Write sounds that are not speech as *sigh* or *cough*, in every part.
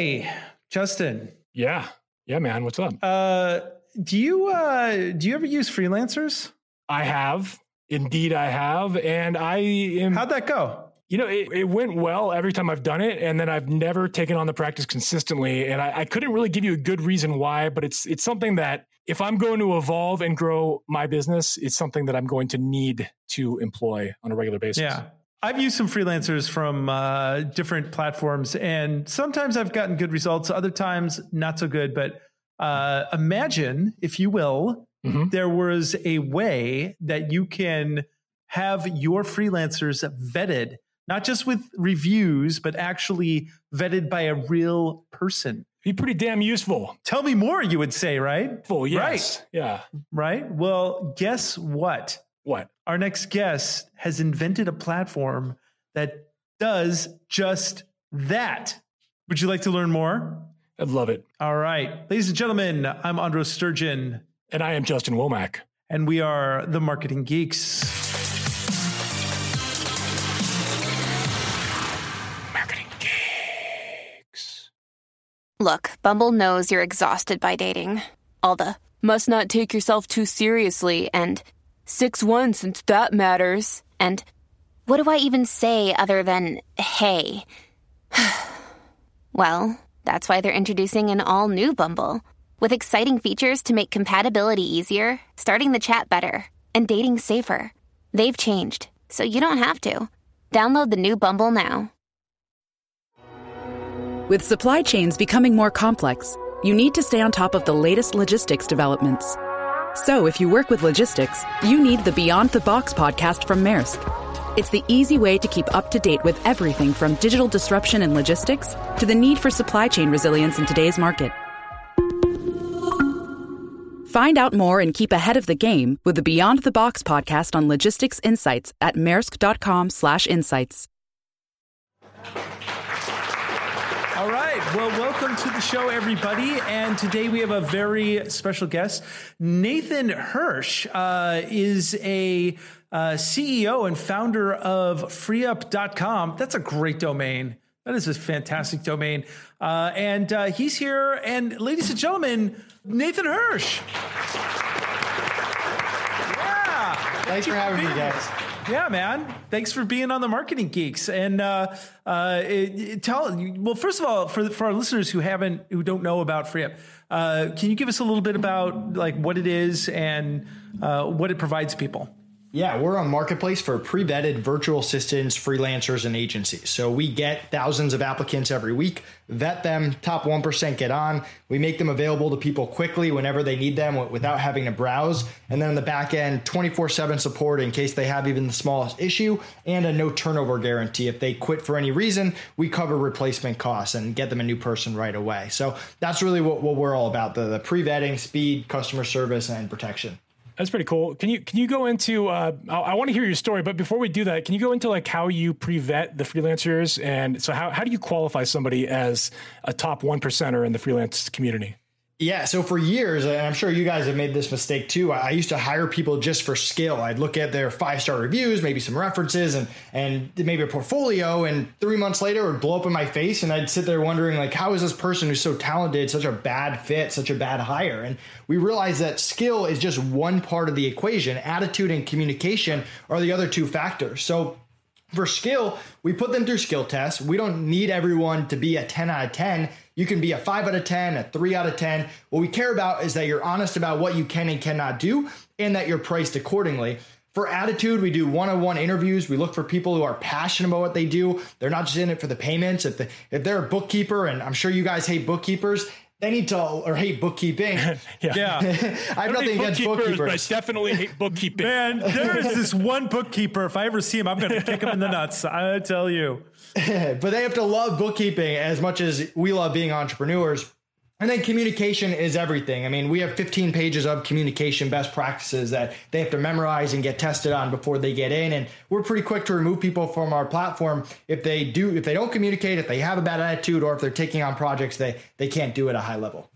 Hey, Justin. Yeah. Yeah, man. What's up? Uh, do you uh, do you ever use freelancers? I have. Indeed, I have. And I am. How'd that go? You know, it, it went well every time I've done it, and then I've never taken on the practice consistently. And I, I couldn't really give you a good reason why, but it's it's something that if I'm going to evolve and grow my business, it's something that I'm going to need to employ on a regular basis. Yeah. I've used some freelancers from uh, different platforms, and sometimes I've gotten good results. Other times, not so good. But uh, imagine, if you will, mm-hmm. there was a way that you can have your freelancers vetted, not just with reviews, but actually vetted by a real person. Be pretty damn useful. Tell me more, you would say, right? Full, yes. Right. Yeah. Right. Well, guess what? What? Our next guest has invented a platform that does just that. Would you like to learn more? I'd love it. All right. Ladies and gentlemen, I'm Andros Sturgeon. And I am Justin Womack. And we are the Marketing Geeks. Marketing Geeks. Look, Bumble knows you're exhausted by dating. All the must not take yourself too seriously and 6 1 since that matters. And what do I even say other than hey? *sighs* well, that's why they're introducing an all new Bumble with exciting features to make compatibility easier, starting the chat better, and dating safer. They've changed, so you don't have to. Download the new Bumble now. With supply chains becoming more complex, you need to stay on top of the latest logistics developments. So, if you work with logistics, you need the Beyond the Box podcast from Maersk. It's the easy way to keep up to date with everything from digital disruption in logistics to the need for supply chain resilience in today's market. Find out more and keep ahead of the game with the Beyond the Box podcast on logistics insights at maersk.com/insights. Well, welcome to the show, everybody. And today we have a very special guest. Nathan Hirsch uh, is a uh, CEO and founder of freeup.com. That's a great domain. That is a fantastic domain. Uh, and uh, he's here. And ladies and gentlemen, Nathan Hirsch. Yeah. Thanks for having me, guys. Yeah, man. Thanks for being on the Marketing Geeks. And uh, uh, it, it, tell well, first of all, for for our listeners who haven't who don't know about FreeUp, uh, can you give us a little bit about like what it is and uh, what it provides people? Yeah, we're a marketplace for pre vetted virtual assistants, freelancers, and agencies. So we get thousands of applicants every week, vet them, top 1% get on. We make them available to people quickly whenever they need them without having to browse. And then on the back end, 24 7 support in case they have even the smallest issue and a no turnover guarantee. If they quit for any reason, we cover replacement costs and get them a new person right away. So that's really what, what we're all about the, the pre vetting, speed, customer service, and protection. That's pretty cool. Can you can you go into? Uh, I, I want to hear your story, but before we do that, can you go into like how you pre-vet the freelancers, and so how how do you qualify somebody as a top one percenter in the freelance community? Yeah, so for years, and I'm sure you guys have made this mistake too. I used to hire people just for skill. I'd look at their five star reviews, maybe some references, and and maybe a portfolio. And three months later, it would blow up in my face, and I'd sit there wondering, like, how is this person who's so talented such a bad fit, such a bad hire? And we realized that skill is just one part of the equation. Attitude and communication are the other two factors. So for skill, we put them through skill tests. We don't need everyone to be a 10 out of 10 you can be a five out of 10, a three out of 10. What we care about is that you're honest about what you can and cannot do and that you're priced accordingly. For attitude, we do one-on-one interviews. We look for people who are passionate about what they do. They're not just in it for the payments. If, the, if they're a bookkeeper, and I'm sure you guys hate bookkeepers, they need to or hate bookkeeping. *laughs* yeah. Yeah. *laughs* I have I don't nothing hate against bookkeepers, but I definitely hate bookkeeping. Man, *laughs* there is this one bookkeeper. If I ever see him, I'm going to kick him in the nuts. I tell you. but they have to love bookkeeping as much as we love being entrepreneurs. And then communication is everything. I mean, we have 15 pages of communication best practices that they have to memorize and get tested on before they get in. And we're pretty quick to remove people from our platform if they do, if they don't communicate, if they have a bad attitude, or if they're taking on projects they they can't do at a high level.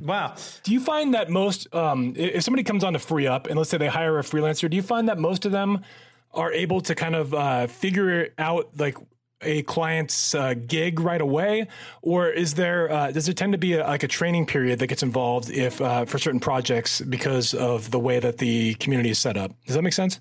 Wow. Do you find that most, um, if somebody comes on to FreeUp and let's say they hire a freelancer, do you find that most of them are able to kind of uh, figure out like a client's uh, gig right away, or is there uh, does there tend to be a, like a training period that gets involved if uh, for certain projects because of the way that the community is set up? Does that make sense?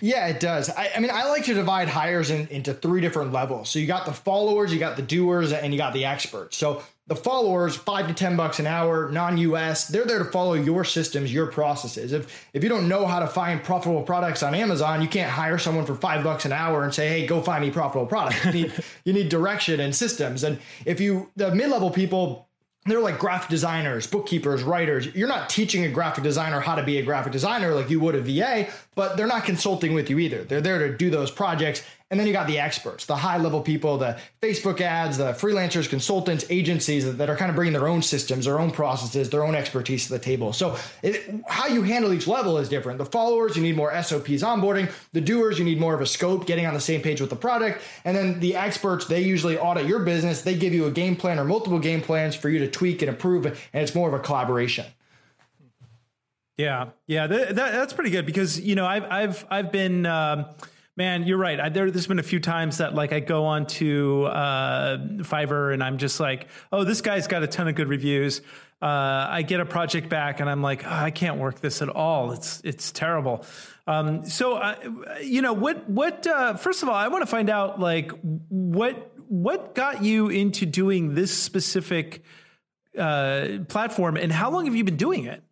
Yeah, it does. I, I mean, I like to divide hires in, into three different levels. So you got the followers, you got the doers, and you got the experts. So the followers, five to ten bucks an hour, non-US, they're there to follow your systems, your processes. If if you don't know how to find profitable products on Amazon, you can't hire someone for five bucks an hour and say, "Hey, go find me profitable products." You need *laughs* you need direction and systems. And if you the mid-level people they're like graphic designers, bookkeepers, writers. You're not teaching a graphic designer how to be a graphic designer like you would a VA, but they're not consulting with you either. They're there to do those projects. And then you got the experts, the high level people, the Facebook ads, the freelancers, consultants, agencies that are kind of bringing their own systems, their own processes, their own expertise to the table. So it, how you handle each level is different. The followers, you need more SOPs onboarding. The doers, you need more of a scope, getting on the same page with the product. And then the experts, they usually audit your business. They give you a game plan or multiple game plans for you to tweak and improve. And it's more of a collaboration. Yeah, yeah, that, that, that's pretty good because you know I've I've I've been. Um, Man, you're right. I, there, there's been a few times that like I go on to uh, Fiverr and I'm just like, oh, this guy's got a ton of good reviews. Uh, I get a project back and I'm like, oh, I can't work this at all. It's it's terrible. Um, so, uh, you know, what what? Uh, first of all, I want to find out like what what got you into doing this specific uh, platform and how long have you been doing it?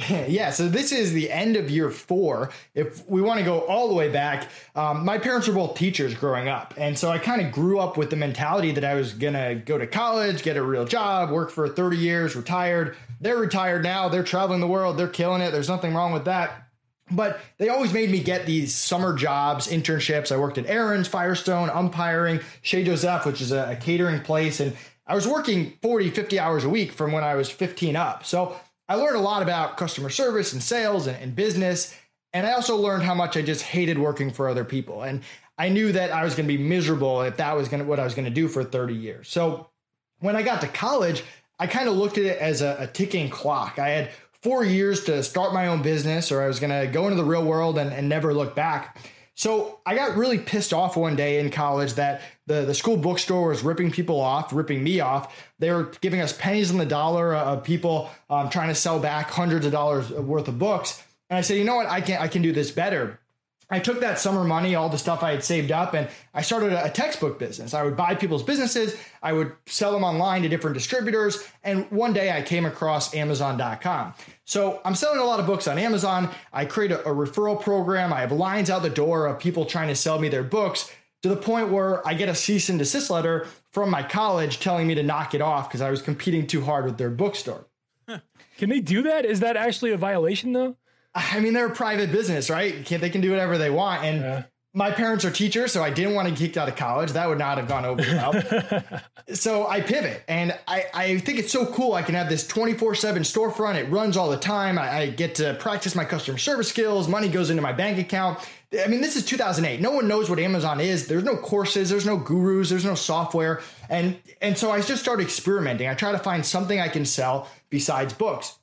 *laughs* yeah, so this is the end of year four. If we want to go all the way back, um, my parents were both teachers growing up. And so I kind of grew up with the mentality that I was going to go to college, get a real job, work for 30 years, retired. They're retired now. They're traveling the world. They're killing it. There's nothing wrong with that. But they always made me get these summer jobs, internships. I worked at Aaron's, Firestone, umpiring, Chez Joseph, which is a, a catering place. And I was working 40, 50 hours a week from when I was 15 up. So I learned a lot about customer service and sales and, and, business. And I also learned how much I just hated working for other people. And I knew that I was going to be miserable if that was going to what I was going to do for 30 years. So when I got to college, I kind of looked at it as a, a ticking clock. I had four years to start my own business, or I was going to go into the real world and, and never look back. So I got really pissed off one day in college that the, the school bookstore was ripping people off, ripping me off. They were giving us pennies on the dollar of people um, trying to sell back hundreds of dollars worth of books. And I said, you know what, I can I can do this better. I took that summer money, all the stuff I had saved up, and I started a textbook business. I would buy people's businesses, I would sell them online to different distributors, and one day I came across Amazon.com. So I'm selling a lot of books on Amazon. I create a, a referral program. I have lines out the door of people trying to sell me their books to the point where I get a cease and desist letter from my college telling me to knock it off because I was competing too hard with their bookstore. Can they do that? Is that actually a violation though? I mean, they're a private business, right? Can, they can do whatever they want. And yeah. My parents are teachers, so I didn't want to get kicked out of college. That would not have gone over well. *laughs* so I pivot. And I, I think it's so cool. I can have this 24 7 storefront. It runs all the time. I, I get to practice my customer service skills. Money goes into my bank account. I mean, this is 2008. No one knows what Amazon is. There's no courses, there's no gurus, there's no software. And and so I just started experimenting. I try to find something I can sell besides books.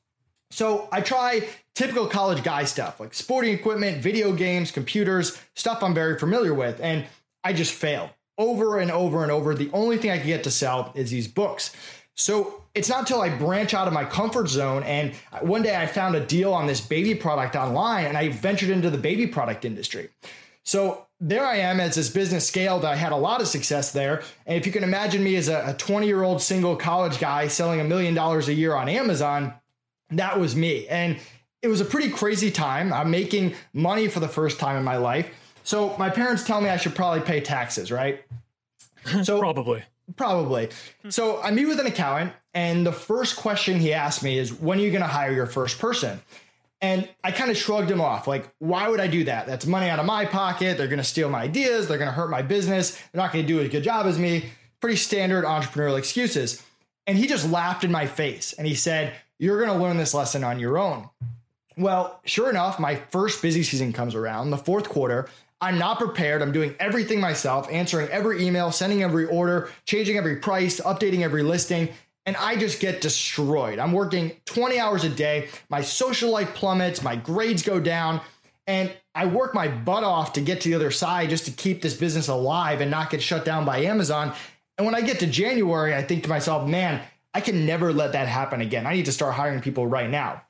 So I try typical college guy stuff like sporting equipment, video games, computers, stuff I'm very familiar with. And I just fail over and over and over. The only thing I can get to sell is these books. So it's not until I branch out of my comfort zone and one day I found a deal on this baby product online and I ventured into the baby product industry. So there I am as this business scaled. I had a lot of success there. And if you can imagine me as a 20 year old single college guy selling a million dollars a year on Amazon, that was me. And it was a pretty crazy time. I'm making money for the first time in my life. So my parents tell me I should probably pay taxes, right? *laughs* So probably Probably. Hmm. So I meet with an accountant, and the first question he asked me is, When are you going to hire your first person? And I kind of shrugged him off. Like, why would I do that? That's money out of my pocket. They're going to steal my ideas. They're going to hurt my business. They're not going to do as good job as me. Pretty standard entrepreneurial excuses. And he just laughed in my face and he said, You're going to learn this lesson on your own. Well, sure enough, my first busy season comes around, the fourth quarter. I'm not prepared. I'm doing everything myself, answering every email, sending every order, changing every price, updating every listing and I just get destroyed. I'm working 20 hours a day. My social life plummets, my grades go down, and I work my butt off to get to the other side just to keep this business alive and not get shut down by Amazon. And when I get to January, I think to myself, man, I can never let that happen again. I need to start hiring people right now.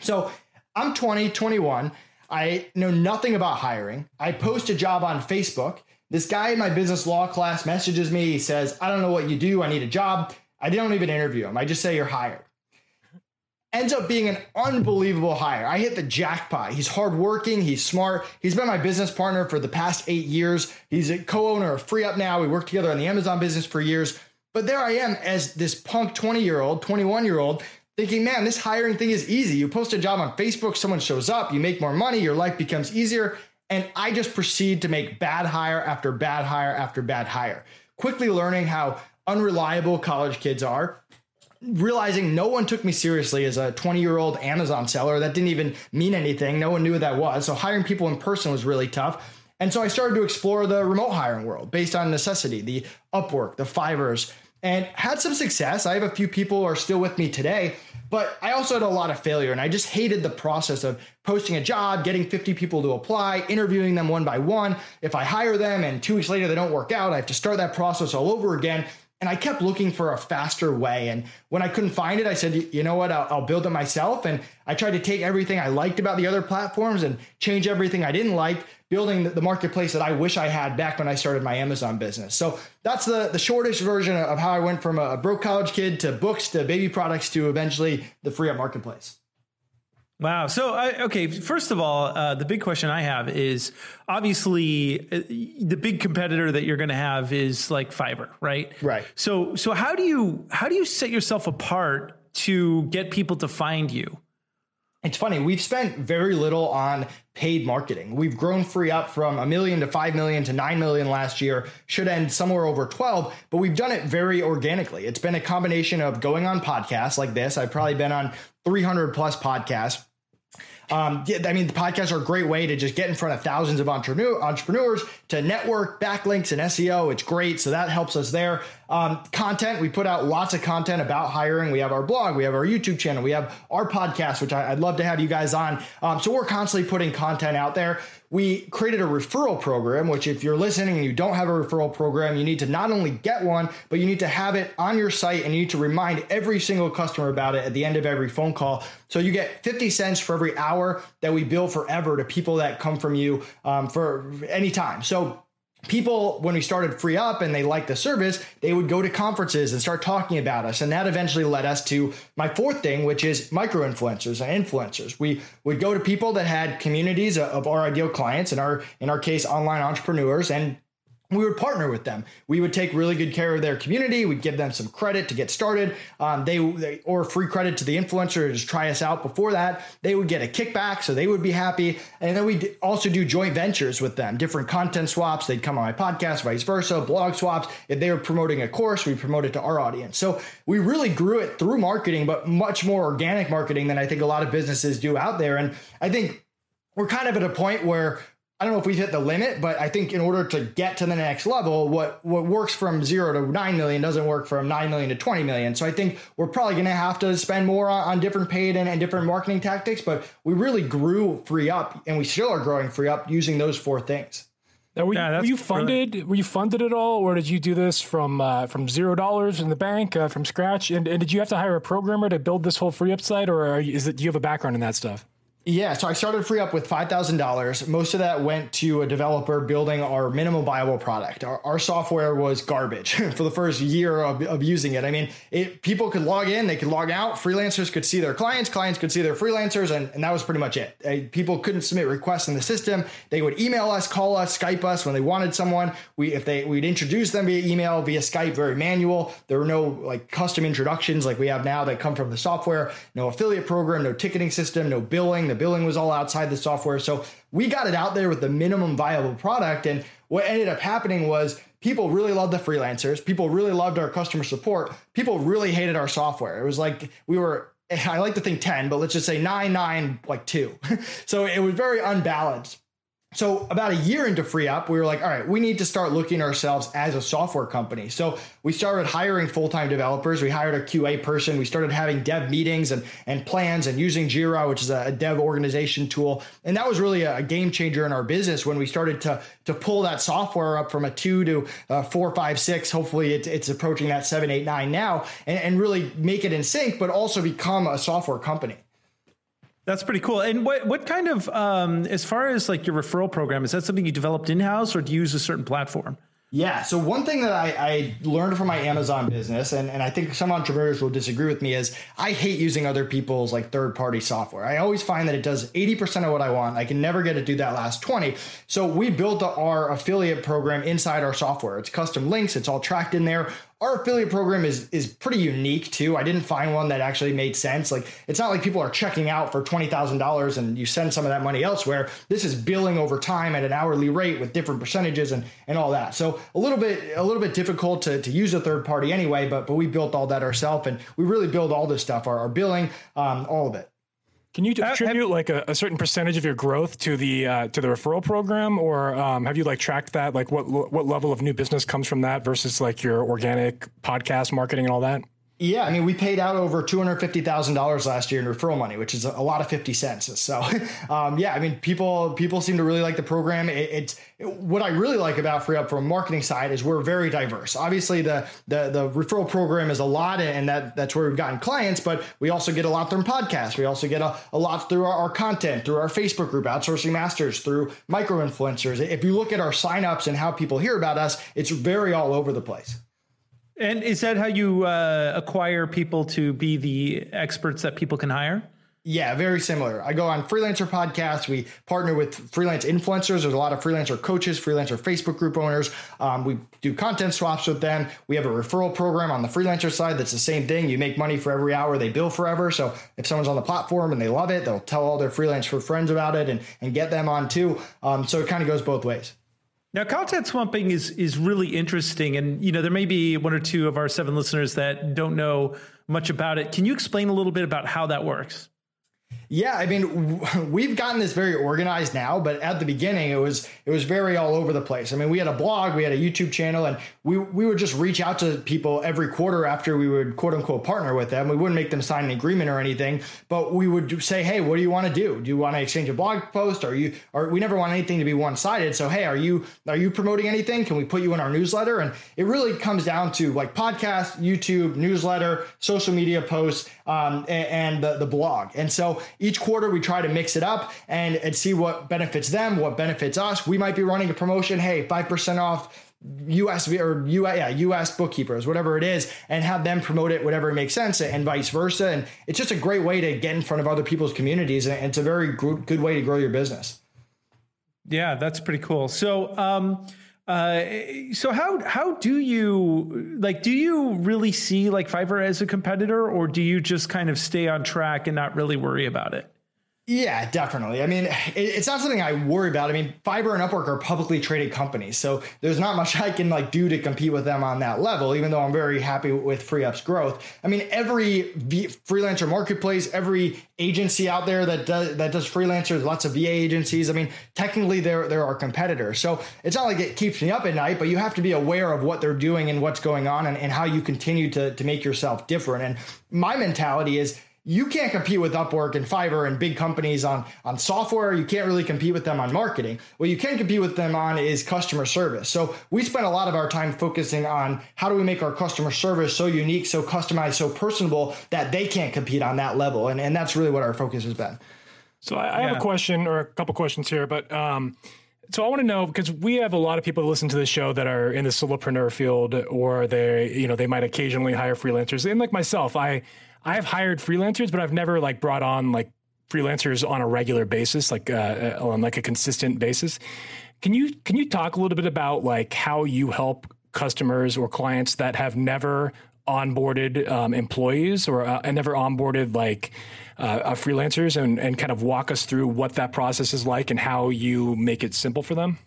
So I'm 20, 21. I know nothing about hiring. I post a job on Facebook. This guy in my business law class messages me. He says, I don't know what you do. I need a job. I don't even interview him. I just say you're hired. Ends up being an unbelievable hire. I hit the jackpot. He's hardworking. He's smart. He's been my business partner for the past eight years. He's a co-owner of FreeUp now. We worked together on the Amazon business for years. But there I am as this punk 20 year old, 21 year old, thinking, man, this hiring thing is easy. You post a job on Facebook, someone shows up, you make more money, your life becomes easier. And I just proceed to make bad hire after bad hire after bad hire, quickly learning how unreliable college kids are realizing no one took me seriously as a 20 year old Amazon seller. That didn't even mean anything. No one knew what that was. So hiring people in person was really tough. And so I started to explore the remote hiring world based on necessity, the Upwork, the Fiverrs, and had some success. I have a few people who are still with me today, but I also had a lot of failure. And I just hated the process of posting a job, getting 50 people to apply, interviewing them one by one. If I hire them and two weeks later they don't work out, I have to start that process all over again. And I kept looking for a faster way. And when I couldn't find it, I said, you know what, I'll, I'll, build it myself. And I tried to take everything I liked about the other platforms and change everything I didn't like, building the marketplace that I wish I had back when I started my Amazon business. So that's the, the shortest version of how I went from a broke college kid to books to baby products to eventually the FreeUp marketplace. Wow. So, I, okay, first of all, uh, the big question I have is obviously uh, the big competitor that you're going to have is like Fiverr, right? Right. So, so how do you how do you set yourself apart to get people to find you? It's funny, we've spent very little on paid marketing. We've grown FreeUp from a million to 5 million to 9 million last year, should end somewhere over 12, but we've done it very organically. It's been a combination of going on podcasts like this. I've probably been on 300 plus podcasts um, I mean, the podcasts are a great way to just get in front of thousands of entrepreneur, entrepreneurs to network, backlinks, and SEO. It's great. So that helps us there. Um, content, we put out lots of content about hiring. We have our blog, we have our YouTube channel, we have our podcast, which I, would love to have you guys on. Um, so we're constantly putting content out there we created a referral program, which if you're listening and you don't have a referral program, you need to not only get one, but you need to have it on your site and you need to remind every single customer about it at the end of every phone call. So you get 50 cents for every hour that we bill forever to people that come from you um, for any time. So people when we started FreeUp and they liked the service they would go to conferences and start talking about us. And that eventually led us to my fourth thing which is micro influencers and influencers. We would go to people that had communities of our ideal clients in our in our case online entrepreneurs and we would partner with them. We would take really good care of their community. We'd give them some credit to get started. Um, they, they, or free credit to the influencer to just try us out. Before that, they would get a kickback, so they would be happy. And then we also do joint ventures with them, different content swaps. They'd come on my podcast, vice versa, blog swaps. If they were promoting a course, we promote it to our audience. So we really grew it through marketing, but much more organic marketing than I think a lot of businesses do out there. And I think we're kind of at a point where I don't know if we've hit the limit, but I think in order to get to the next level, what what works from zero to nine million doesn't work from nine million to twenty million. So I think we're probably going to have to spend more on, on different paid and, and, different marketing tactics. But we really grew FreeUp, and we still are growing FreeUp using those four things. Now, were, yeah, were you funded? Really... Were you funded at all, or did you do this from uh, from zero dollars in the bank uh, from scratch? And, and, did you have to hire a programmer to build this whole FreeUp site, or you, is it? Do you have a background in that stuff? Yeah, so I started FreeUp with $5,000. Most of that went to a developer building our minimum viable product. Our, our software was garbage *laughs* for the first year of, of using it. I mean, it, people could log in, they could log out, freelancers could see their clients, clients could see their freelancers, and, and that was pretty much it. Uh, people couldn't submit requests in the system. They would email us, call us, Skype us when they wanted someone. We if they we'd introduce them via email, via Skype, very manual. There were no like custom introductions like we have now that come from the software, no affiliate program, no ticketing system, no billing the billing was all outside the software. So we got it out there with the minimum viable product. And what ended up happening was people really loved the freelancers. People really loved our customer support. People really hated our software. It was like we were I like to think 10, but let's just say 9, 9, like 2. *laughs* so it was very unbalanced. So about a year into FreeUp, we were like, all right, we need to start looking ourselves as a software company. So we started hiring full-time developers. We hired a QA person. We started having dev meetings and, and plans and using Jira, which is a dev organization tool. And that was really a game changer in our business when we started to, to pull that software up from a two to a four, five, six. Hopefully it, it's approaching that seven, eight, nine now and, and really make it in sync, but also become a software company. That's pretty cool. And what what kind of um, as far as like your referral program is that something you developed in house or do you use a certain platform? Yeah. So one thing that I, I, learned from my Amazon business, and, and I think some entrepreneurs will disagree with me, is I hate using other people's like third party software. I always find that it does 80% of what I want. I can never get it to do that last 20. So we built the, our affiliate program inside our software. It's custom links, it's all tracked in there our affiliate program is is pretty unique too. I didn't find one that actually made sense. Like it's not like people are checking out for twenty thousand dollars and you send some of that money elsewhere. This is billing over time at an hourly rate with different percentages and and all that. So a little bit a little bit difficult to, to use a third party anyway. But but we built all that ourselves and we really build all this stuff. Our, our billing, um, all of it. Can you attribute like a, a, certain percentage of your growth to the uh, to the referral program, or um, have you like tracked that? Like what what level of new business comes from that versus like your organic podcast marketing and all that? Yeah, I mean, we paid out over two hundred fifty thousand dollars last year in referral money, which is a lot of fifty cents. *laughs* So, um, yeah, I mean, people people seem to really like the program. It, it's it, what I really like about FreeUp from a marketing side is we're very diverse. Obviously, the the the referral program is a lot, and that that's where we've gotten clients. But we also get a lot from podcasts. We also get a, a lot through our, our content, through our Facebook group, Outsourcing Masters, through micro influencers. If you look at our signups and how people hear about us, it's very all over the place. And is that how you uh, acquire people to be the experts that people can hire? Yeah, very similar. I go on freelancer podcasts. We partner with freelance influencers. There's a lot of freelancer coaches, freelancer Facebook group owners. Um, we do content swaps with them. We have a referral program on the freelancer side that's the same thing. You make money for every hour they bill forever. So if someone's on the platform and they love it, they'll tell all their freelancer friends about it and, and get them on too. Um, so it kind of goes both ways. Now, content swapping is is really interesting, and you know there may be one or two of our seven listeners that don't know much about it. Can you explain a little bit about how that works? Yeah, I mean, *laughs* we've gotten this very organized now, but at the beginning, it was it was very all over the place. I mean, we had a blog, we had a YouTube channel, and we we would just reach out to people every quarter after we would quote unquote partner with them. We wouldn't make them sign an agreement or anything, but we would say, hey, what do you want to do? Do you want to exchange a blog post? Are you? Or we never want anything to be one sided. So hey, are you are you promoting anything? Can we put you in our newsletter? And it really comes down to like podcast, YouTube, newsletter, social media posts, um, and, and the the blog. And so each quarter we try to mix it up and, and see what benefits them, what benefits us. We might be running a promotion, hey, 5% off US or US, yeah, US bookkeepers, whatever it is, and have them promote it, whatever makes sense, and vice versa. And it's just a great way to get in front of other people's communities, and it's a very good way to grow your business. Yeah, that's pretty cool. So, um, uh, so how how do you like? Do you really see like Fiverr as a competitor, or do you just kind of stay on track and not really worry about it? Yeah, definitely. I mean, it's not something I worry about. I mean, Fiverr and Upwork are publicly traded companies, so there's not much *laughs* I can like do to compete with them on that level. Even though I'm very happy with FreeUp's growth. I mean, every v- freelancer marketplace, every agency out there that does that does freelancers, lots of VA agencies. I mean, technically there there are competitors, so it's not like it keeps me up at night. But you have to be aware of what they're doing and what's going on, and, and how you continue to to make yourself different. And my mentality is you can't compete with Upwork and Fiverr and big companies on, on software. You can't really compete with them on marketing. What you can compete with them on is customer service. So we spend a lot of our time focusing on how do we make our customer service so unique, so customized, so personable that they can't compete on that level. And, and that's really what our focus has been. So I, I yeah. have a question or a couple questions here, but um, so I want to know because we have a lot of people that listen to the show that are in the solopreneur field, or they, you know, they might occasionally hire freelancers. And like myself, I, I have hired freelancers, but I've never like brought on like freelancers on a regular basis, like uh, uh, on like a consistent basis. Can you can you talk a little bit about like how you help customers or clients that have never onboarded um, employees or uh, never onboarded like uh, uh, freelancers and, and kind of walk us through what that process is like and how you make it simple for them?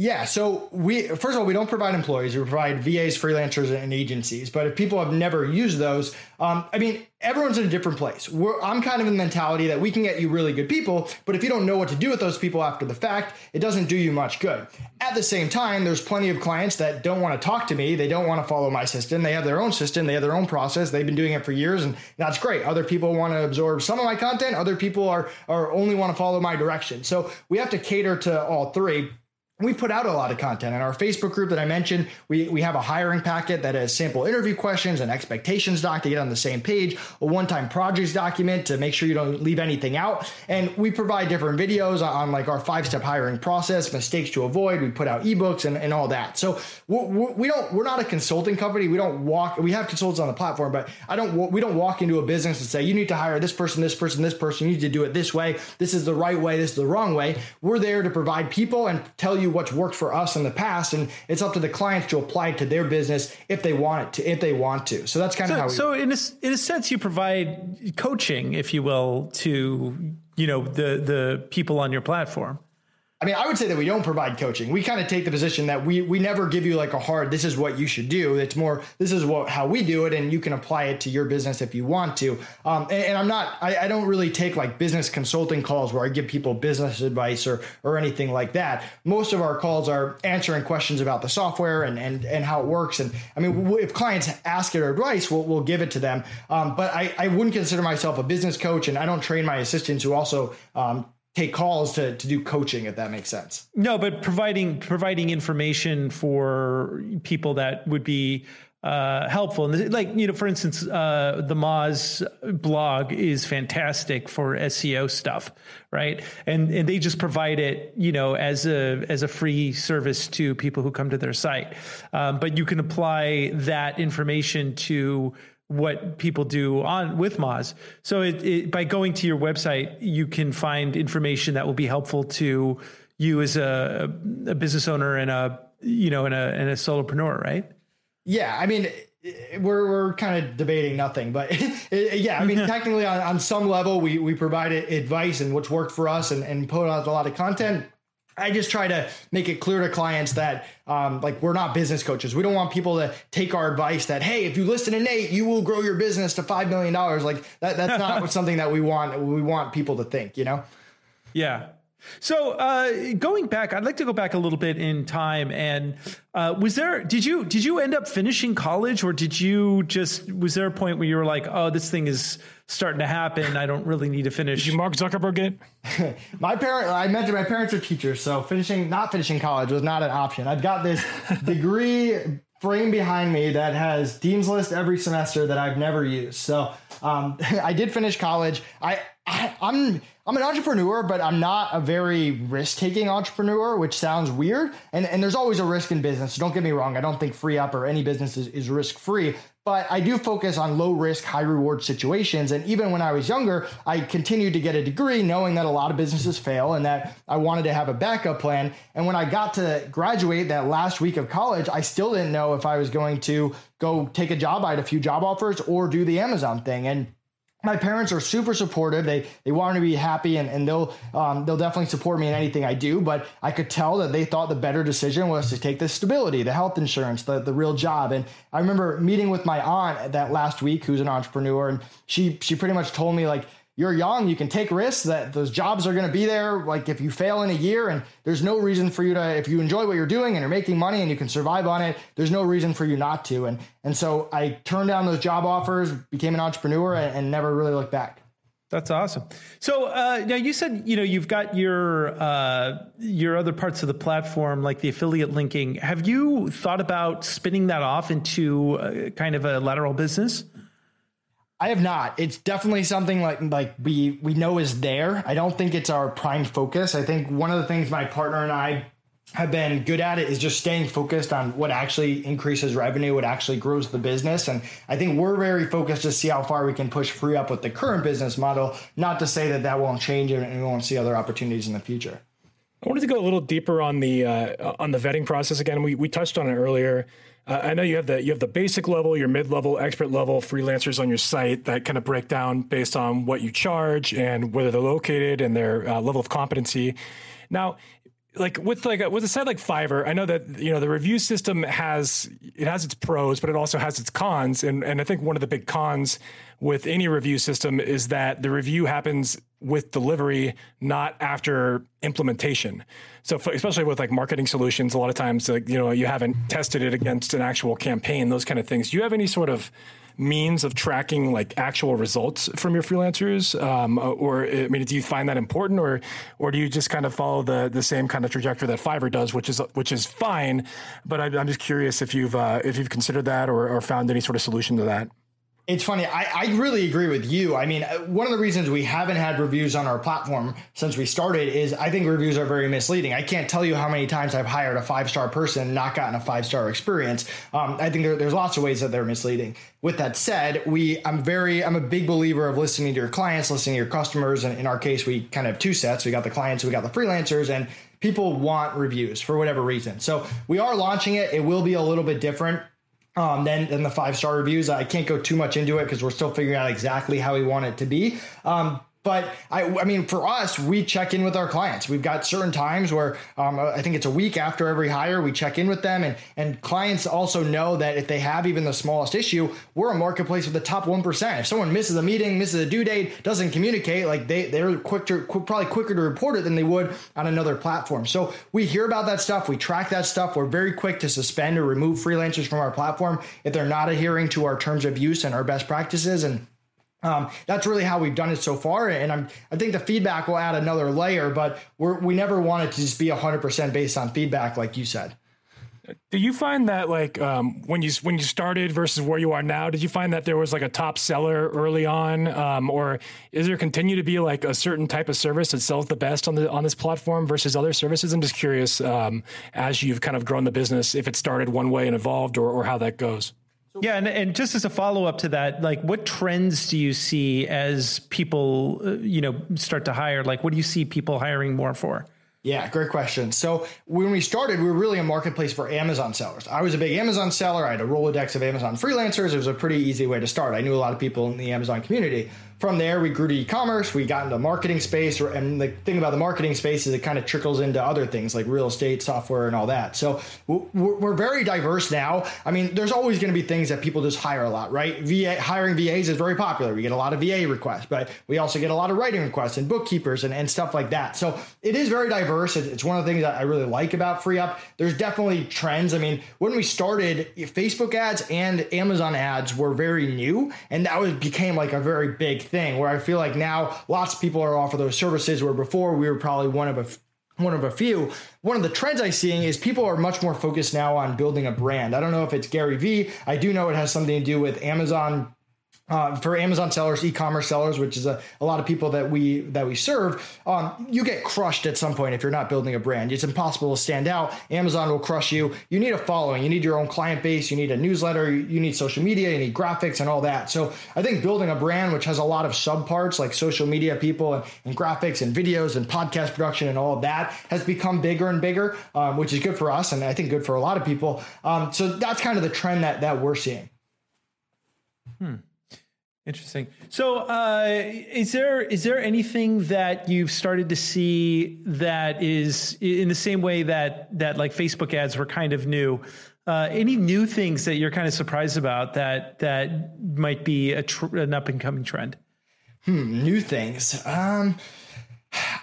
Yeah. So we first of all we don't provide employees. We provide VAs, freelancers, and agencies. But if people have never used those, um, I mean, everyone's in a different place. We're, I'm kind of in the mentality that we can get you really good people, but if you don't know what to do with those people after the fact, it doesn't do you much good. At the same time, there's plenty of clients that don't want to talk to me. They don't want to follow my system. They have their own system. They have their own process. They've been doing it for years, and that's great. Other people want to absorb some of my content. Other people are are only want to follow my direction. So we have to cater to all three we put out a lot of content in our Facebook group that I mentioned. We, we have a hiring packet that has sample interview questions and expectations doc to get on the same page, a one time projects document to make sure you don't leave anything out. And we provide different videos on, like our five step hiring process, mistakes to avoid. We put out ebooks and, and all that. So we're, we don't, we're not a consulting company. We don't walk, we have consultants on the platform, but I don't, we don't walk into a business and say, you need to hire this person, this person, this person. You need to do it this way. This is the right way. This is the wrong way. We're there to provide people and tell you what's worked for us in the past, and it's up to the clients to apply it to their business if they want it to, if they want to. So that's kind so, of how. We so in a, in a sense, you provide coaching, if you will, to you know the the people on your platform. I mean, I would say that we don't provide coaching. We kind of take the position that we we never give you like a hard this is what you should do. It's more this is what how we do it, and you can apply it to your business if you want to. Um, and, and, I'm not I, I, don't really take like business consulting calls where I give people business advice or or anything like that. Most of our calls are answering questions about the software and and and how it works. And I mean, if clients ask it advice, we'll we'll give it to them. Um, but I I wouldn't consider myself a business coach, and I don't train my assistants who also um, take calls to, to do coaching if that makes sense. No but providing providing information for people that would be uh, helpful. And like you know for instance uh, the Moz blog is fantastic for SEO stuff right? And and they just provide it you know as a as a free service to people who come to their site. Um, but you can apply that information to what people do on with Moz. So it, it, by going to your website, you can find information that will be helpful to you as a, a business owner and a you know and a and a solopreneur, right? Yeah, I mean. We're, we're kind of debating nothing, but *laughs* yeah, I mean, *laughs* technically on, on some level, we, we provide advice and what's worked for us and, and put out a lot of content I just try to make it clear to clients that um, like we're not business coaches. We don't want people to take our advice that hey, if you listen to Nate, you will grow your business to five million dollars. Like that, that's not *laughs* something that we want. We want people to think, you know. Yeah, so uh, going back, I'd like to go back a little bit in time. And uh, was there? Did you did you end up finishing college, or did you just was there a point where you were like, oh, this thing is starting to happen. I don't really need to finish. Did you Mark Zuckerberg it? *laughs* my parent, I mentioned my parents are teachers, so finishing not finishing college was not an option. I've got this *laughs* degree frame behind me that has Dean's List every semester that I've never used. So um, *laughs* I did finish college. I, I I'm I'm an entrepreneur, but I'm not a very risk taking entrepreneur, which sounds weird. And, and there's always a risk in business. Don't get me wrong. I don't think FreeUp or any business is, is risk free, but I do focus on low risk, high reward situations. And even when I was younger, I continued to get a degree knowing that a lot of businesses fail and that I wanted to have a backup plan. And when I got to graduate that last week of college, I still didn't know if I was going to go take a job. I had a few job offers or do the Amazon thing. And my parents are super supportive. They they want me to be happy and, and they'll um, they'll definitely support me in anything I do. But I could tell that they thought the better decision was to take the stability, the health insurance, the, the real job. And I remember meeting with my aunt that last week, who's an entrepreneur, and she she pretty much told me like you're young, you can take risks that those jobs are going to be there. Like if you fail in a year and there's no reason for you to, if you enjoy what you're doing and you're making money and you can survive on it, there's no reason for you not to. And, and so I turned down those job offers, became an entrepreneur and, and never really looked back. That's awesome. So uh, now you said you know you've got your uh, your other parts of the platform like the affiliate linking. Have you thought about spinning that off into uh, kind of a lateral business? I have not. It's definitely something like like we we know is there. I don't think it's our prime focus. I think one of the things my partner and I have been good at it is just staying focused on what actually increases revenue, what actually grows the business. And I think we're very focused to see how far we can push FreeUp with the current business model, not to say that that won't change and we won't see other opportunities in the future. I wanted to go a little deeper on the uh, on the vetting process again. We we touched on it earlier. Uh, I know you have the you have the basic level, your mid level, expert level freelancers on your site that kind of break down based on what you charge and whether they're located and their uh, level of competency. Now, like with like a, with a site like Fiverr, I know that you know the review system has it has its pros, but it also has its cons. And and I think one of the big cons with any review system is that the review happens with delivery, not after implementation. So for, especially with like marketing solutions, a lot of times like you know you haven't tested it against an actual campaign, those kind of things. Do you have any sort of means of tracking like actual results from your freelancers, um, or I mean, do you find that important, or or do you just kind of follow the the same kind of trajectory that Fiverr does, which is which is fine? But I, am just curious if you've uh, if you've considered that or, or found any sort of solution to that. It's funny. I, I really agree with you. I mean, uh, one of the reasons we haven't had reviews on our platform since we started is I think reviews are very misleading. I can't tell you how many times I've hired a five star person, not gotten a five star experience. Um, I think there, there's lots of ways that they're misleading. With that said, we I'm very I'm a big believer of listening to your clients, listening to your customers, and in our case, we kind of have two sets. We got the clients, we got the freelancers, and people want reviews for whatever reason. So we are launching it. It will be a little bit different um, than, than the five star reviews. I can't go too much into it because we're still figuring out exactly how we want it to be. Um, but I, I mean, for us, we check in with our clients. We've got certain times where um, I think it's a week after every hire, we check in with them, and and clients also know that if they have even the smallest issue, we're a marketplace with the top one percent. If someone misses a meeting, misses a due date, doesn't communicate, like they they're quick to probably quicker to report it than they would on another platform. So we hear about that stuff, we track that stuff. We're very quick to suspend or remove freelancers from our platform if they're not adhering to our terms of use and our best practices and um, that's really how we've done it so far, and I'm I think the feedback will add another layer, but we're we never want it to just be 100% based on feedback, like you said. Do you find that like um, when you when you started versus where you are now, did you find that there was like a top seller early on, um, or is there continue to be like a certain type of service that sells the best on the on this platform versus other services? I'm just curious um, as you've kind of grown the business, if it started one way and evolved, or, or how that goes. Yeah, and, and just as a follow up to that, like what trends do you see as people, uh, you know, start to hire? Like, what do you see people hiring more for? Yeah, great question. So when we started, we were really a marketplace for Amazon sellers. I was a big Amazon seller. I had a Rolodex of Amazon freelancers. It was a pretty easy way to start. I knew a lot of people in the Amazon community. From there, we grew to e-commerce. We got into marketing space, and the thing about the marketing space is it kind of trickles into other things like real estate, software, and all that. So we're very diverse now. I mean, there's always going to be things that people just hire a lot, right? VA hiring VAs is very popular. We get a lot of VA requests, but we also get a lot of writing requests and bookkeepers and, and stuff like that. So it is very diverse. It's one of the things that I really like about FreeUp There's definitely trends. I mean, when we started, Facebook ads and Amazon ads were very new, and that was became like a very big thing where I feel like now lots of people are offer those services where before we were probably one of a one of a few. One of the trends I'm seeing is people are much more focused now on building a brand. I don't know if it's Gary Vee. I do know it has something to do with Amazon uh, for Amazon sellers, e-commerce sellers, which is a, a lot of people that we that we serve, um, you get crushed at some point if you're not building a brand. It's impossible to stand out. Amazon will crush you. You need a following. You need your own client base. You need a newsletter. You need social media. You need graphics and all that. So I think building a brand, which has a lot of subparts like social media people and, and graphics and videos and podcast production and all of that, has become bigger and bigger, um, which is good for us and I think good for a lot of people. Um, so that's kind of the trend that that we're seeing. Hmm. Interesting. So, uh, is there is there anything that you've started to see that is in the same way that that like Facebook ads were kind of new? Uh, any new things that you're kind of surprised about that that might be a tr- an up and coming trend? Hmm, new things. Um,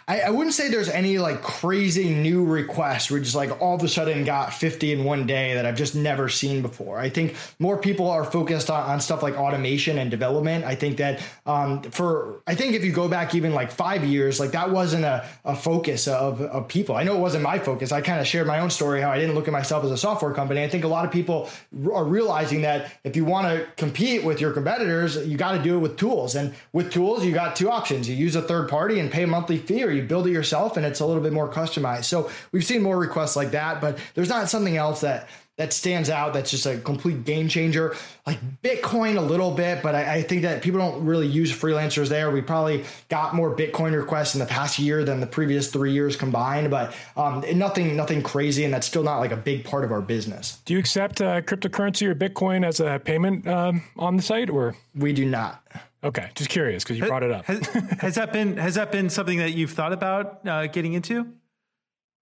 I, I, wouldn't say there's any like crazy new requests where just like all of a sudden got 50 in one day that I've just never seen before. I think more people are focused on, on stuff like automation and development. I think that um, for, I think if you go back even like five years, like that wasn't a, a focus of, of people. I know it wasn't my focus. I kind of shared my own story, how I didn't look at myself as a software company. I think a lot of people are realizing that if you want to compete with your competitors, you got to do it with tools. And with tools, you got two options. You use a third party and pay a monthly fee or you build it yourself and it's a little bit more customized. So we've seen more requests like that, but there's not something else that that stands out that's just a complete game changer. Like bitcoin a little bit but I, I, think that people don't really use freelancers there. We probably got more bitcoin requests in the past year than the previous three years combined but um, nothing nothing crazy and that's still not like a big part of our business. Do you accept uh, cryptocurrency or bitcoin as a payment um, on the site or? We do not Okay, just curious because you brought it up. has, has, that been has that been something that you've thought about uh, getting into?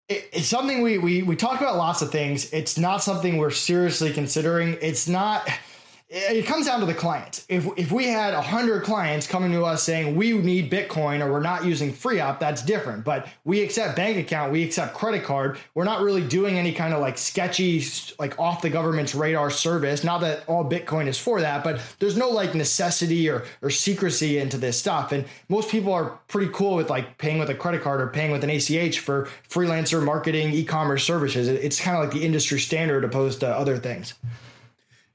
It, it's something we we we talk about lots of things. It's not something we're seriously considering. It's not it comes down to the clients. If, if we had 100 clients coming to us saying we need Bitcoin or we're not using FreeUp, that's different. But we accept bank account, we accept credit card. We're not really doing any kind of like sketchy, like off the government's radar service. Not that all Bitcoin is for that, but there's no like necessity or, or secrecy into this stuff. And most people are pretty cool with like paying with a credit card or paying with an ACH for freelancer marketing, e commerce services. It's kind of like the industry standard opposed to other things.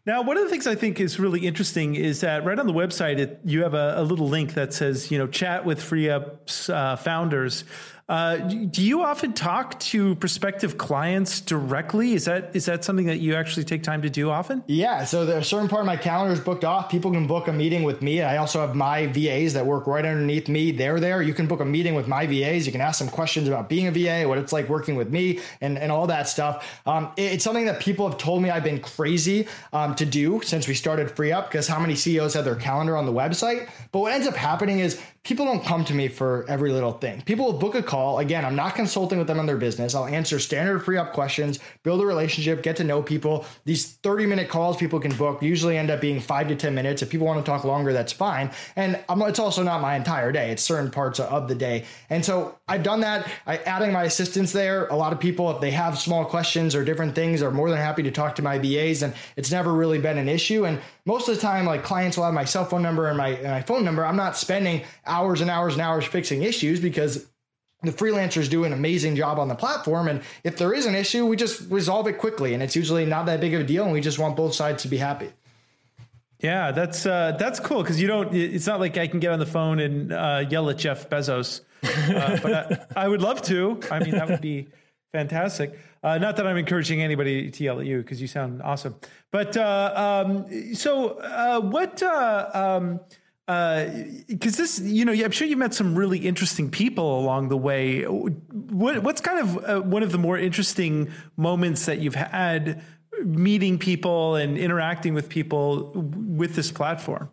Now, one of the things I think is really interesting is that right on the website, it, you have a, a, little link that says, you know, chat with FreeUp's uh, founders. Uh, do you often talk to prospective clients directly? Is that is that something that you actually take time to do often? Yeah. So there's a certain part of my calendar is booked off. People can book a meeting with me. I also have my VAs that work right underneath me. They're there. You can book a meeting with my VAs. You can ask them questions about being a VA, what it's like working with me, and, and all that stuff. Um, it, it's something that people have told me I've been crazy um, to do since we started FreeUp because how many CEOs have their calendar on the website? But what ends up happening is people don't come to me for every little thing. People will book a call. Again, I'm not consulting with them on their business. I'll answer standard FreeUp questions, build a relationship, get to know people. These 30 minute calls people can book usually end up being five to 10 minutes. If people want to talk longer, that's fine. And I'm, it's also not my entire day, it's certain parts of the day. And so I've done that. I adding my assistants there. A lot of people, if they have small questions or different things, are more than happy to talk to my VAs. And it's never really been an issue. And most of the time, like clients will have my cell phone number and my, and my phone number. I'm not spending hours and hours and hours fixing issues because the freelancers do an amazing job on the platform. And if there is an issue, we just resolve it quickly. And it's usually not that big of a deal. And we just want both sides to be happy. Yeah, that's uh, that's cool because you don't. It's not like I can get on the phone and uh, yell at Jeff Bezos, uh, but I, I, would love to. I mean, that would be fantastic. Uh, not that I'm encouraging anybody to yell at you because you sound awesome. But uh, um, so, uh, what? Um, because uh, this, you know, I'm sure you've met some really interesting people along the way. What, what's kind of uh, one of the more interesting moments that you've had meeting people and interacting with people with this platform?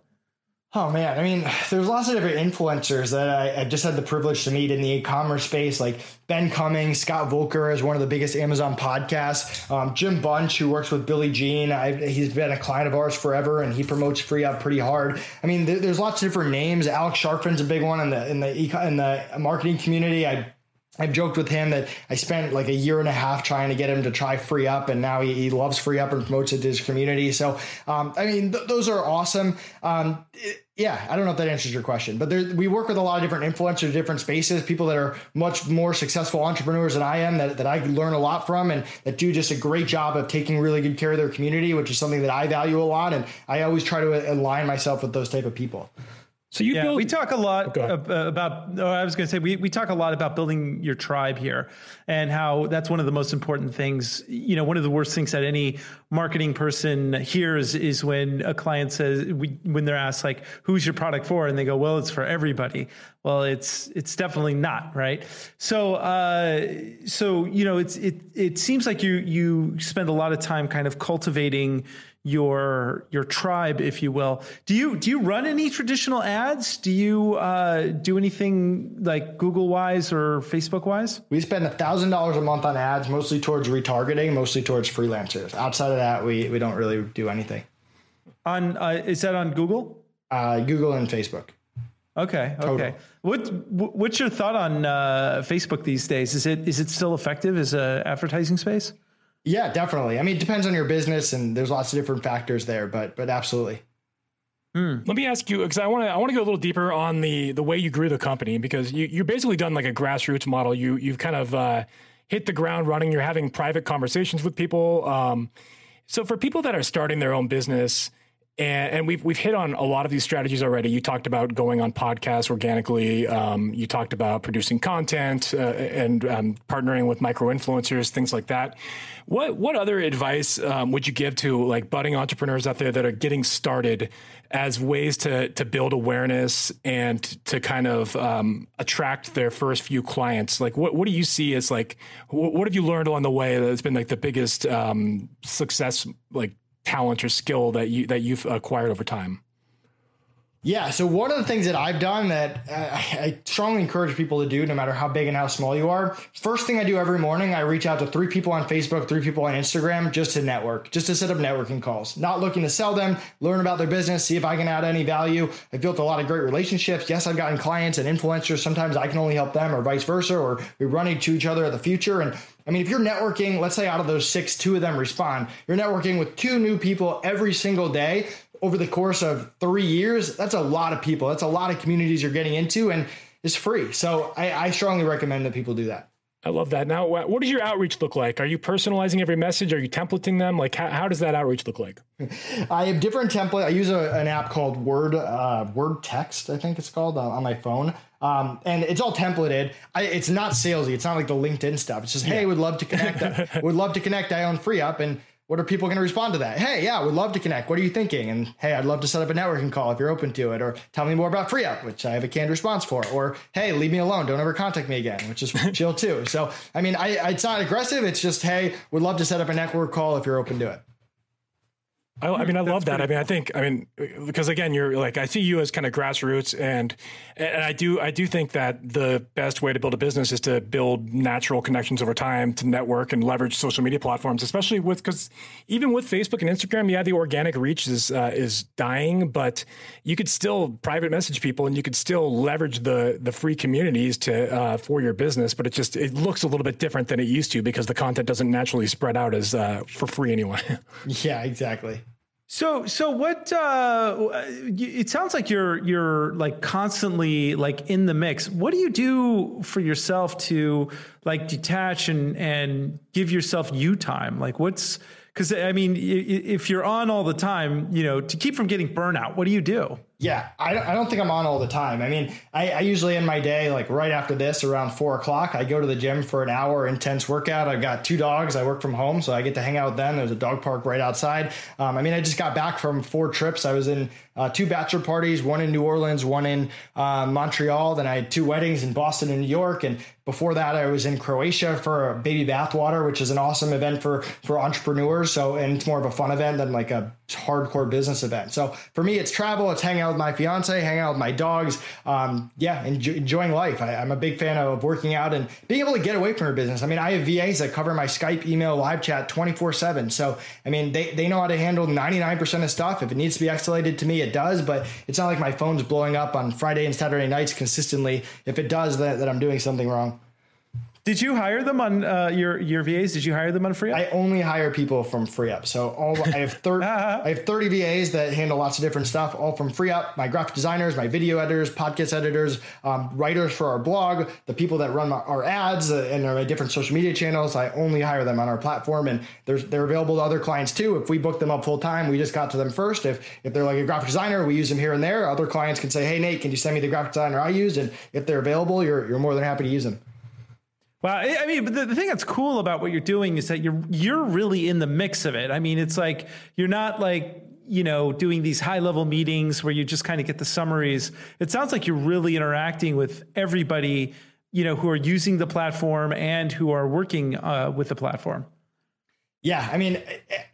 Oh man, I mean, there's lots of different influencers that I, just had the privilege to meet in the e-commerce space, like Ben Cummings, Scott Voelker is one of the biggest Amazon podcasts. Um, Jim Bunch, who works with Billy Gene, I, he's been a client of ours forever, and he promotes FreeUp pretty hard. I mean, there, there's lots of different names. Alex Charfen's a big one in the in the in the marketing community. I I've joked with him that I spent like a year and a half trying to get him to try FreeUp, and now he, he loves FreeUp and promotes it to his community. So, um, I mean, th- those are awesome. Um, it, yeah, I don't know if that answers your question, but there, we work with a lot of different influencers, different spaces, people that are much more successful entrepreneurs than I am, that, that I learn a lot from, and that do just a great job of taking really good care of their community, which is something that I value a lot. And I always try to align myself with those type of people. So you yeah, build, we talk a lot about. Oh, I was going to say we we talk a lot about building your tribe here, and how that's one of the most important things. You know, one of the worst things that any marketing person hears is when a client says we, when they're asked like, "Who's your product for?" and they go, "Well, it's for everybody." Well, it's it's definitely not right. So uh, so you know, it's it it seems like you you spend a lot of time kind of cultivating your your tribe, if you will. Do you do you run any traditional ads? Do you uh, do anything like Google wise or Facebook wise? We spend a thousand dollars a month on ads, mostly towards retargeting, mostly towards freelancers. Outside of that, we we don't really do anything. On uh, is that on Google? Uh, Google and Facebook. Okay. Okay. What What's your thought on uh, Facebook these days? Is it is it still effective as a advertising space? Yeah, definitely. I mean, it depends on your business, and there's lots of different factors there, but but absolutely. Hmm. Let me ask you because I want to I want to go a little deeper on the the way you grew the company because you you basically done like a grassroots model. You you've kind of uh, hit the ground running. You're having private conversations with people. Um, so for people that are starting their own business and, and, we've we've hit on a lot of these strategies already. You talked about going on podcasts organically. Um, you talked about producing content uh, and um, partnering with micro influencers, things like that. What what other advice um, would you give to like budding entrepreneurs out there that are getting started as ways to to build awareness and to kind of um, attract their first few clients? Like what what do you see as like what, what have you learned along the way that's been like the biggest um, success like talent or skill that you that you've acquired over time? Yeah. So one of the things that I've done that uh, I strongly encourage people to do, no matter how big and how small you are, first thing I do every morning, I reach out to three people on Facebook, three people on Instagram, just to network, just to set up networking calls. Not looking to sell them, learn about their business, see if I can add any value. I've built a lot of great relationships. Yes, I've gotten clients and influencers. Sometimes I can only help them, or vice versa, or we run into each other in the future. And I mean, if you're networking, let's say out of those six, two of them respond, you're networking with two new people every single day over the course of three years, that's a lot of people. That's a lot of communities you're getting into, and it's free. So I, I strongly recommend that people do that. I love that. Now, what does your outreach look like? Are you personalizing every message? Are you templating them? Like, how, how does that outreach look like? *laughs* I have different template. I use a, an app called Word uh, Word Text, I think it's called, uh, on my phone. Um, and it's all templated. I, it's not salesy. It's not like the LinkedIn stuff. It's just, hey, yeah. would love to connect. *laughs* would love to connect. I own FreeUp, and what are people going to respond to that? Hey, yeah, we'd love to connect. What are you thinking? And hey, I'd love to set up a networking call if you're open to it. Or tell me more about FreeUp, which I have a canned response for. Or hey, leave me alone. Don't ever contact me again, which is *laughs* chill too. So, I mean, I, it's not aggressive. It's just, hey, would love to set up a network call if you're open to it. I, I, mean, I love that. I mean, I think, I mean, because again, you're like, I see you as kind of grassroots, and and I do, I do think that the best way to build a business is to build natural connections over time, to network and leverage social media platforms, especially with because even with Facebook and Instagram, yeah, the organic reach is uh, is dying, but you could still private message people, and you could still leverage the the free communities to uh, for your business, but it just it looks a little bit different than it used to because the content doesn't naturally spread out as uh, for free anyway. *laughs* yeah, exactly. So, so what? Uh, it sounds like you're you're like constantly like in the mix. What do you do for yourself to like detach and and give yourself you time? Like, what's because I mean, if you're on all the time, you know, to keep from getting burnout, what do you do? Yeah, I I don't think I'm on all the time. I mean, I, I usually end my day like right after this around four o'clock. I go to the gym for an hour intense workout. I've got two dogs. I work from home, so I get to hang out then. There's a dog park right outside. Um, I mean, I just got back from four trips. I was in uh, two bachelor parties, one in New Orleans, one in uh, Montreal. Then I had two weddings in Boston and New York. And before that, I was in Croatia for Baby Bathwater, which is an awesome event for for entrepreneurs. So, and it's more of a fun event than like a hardcore business event. So for me, it's travel, it's hanging out with my fiance, hanging out with my dogs. Um, yeah, enjoy, enjoying life. I, am a big fan of working out and being able to get away from your business. I mean, I have VAs that cover my Skype, email, live chat 24 seven. So, I mean, they, they know how to handle 99% of stuff. If it needs to be escalated to me, it does, but it's not like my phone's blowing up on Friday and Saturday nights consistently. If it does, that, that I'm doing something wrong. Did you hire them on uh, your your VAs? Did you hire them on FreeUp? I only hire people from FreeUp. So all *laughs* I have thirty I have thirty VAs that handle lots of different stuff, all from FreeUp. My graphic designers, my video editors, podcast editors, um, writers for our blog, the people that run my, our ads uh, and our different social media channels. I only hire them on our platform, and they're they're available to other clients too. If we book them up full time, we just got to them first. If if they're like a graphic designer, we use them here and there. Other clients can say, Hey Nate, can you send me the graphic designer I used? And if they're available, you're you're more than happy to use them. Well, I mean, the, the thing that's cool about what you're doing is that you're you're really in the mix of it. I mean, it's like you're not like you know doing these high level meetings where you just kind of get the summaries. It sounds like you're really interacting with everybody, you know, who are using the platform and who are working uh, with the platform. Yeah, I mean,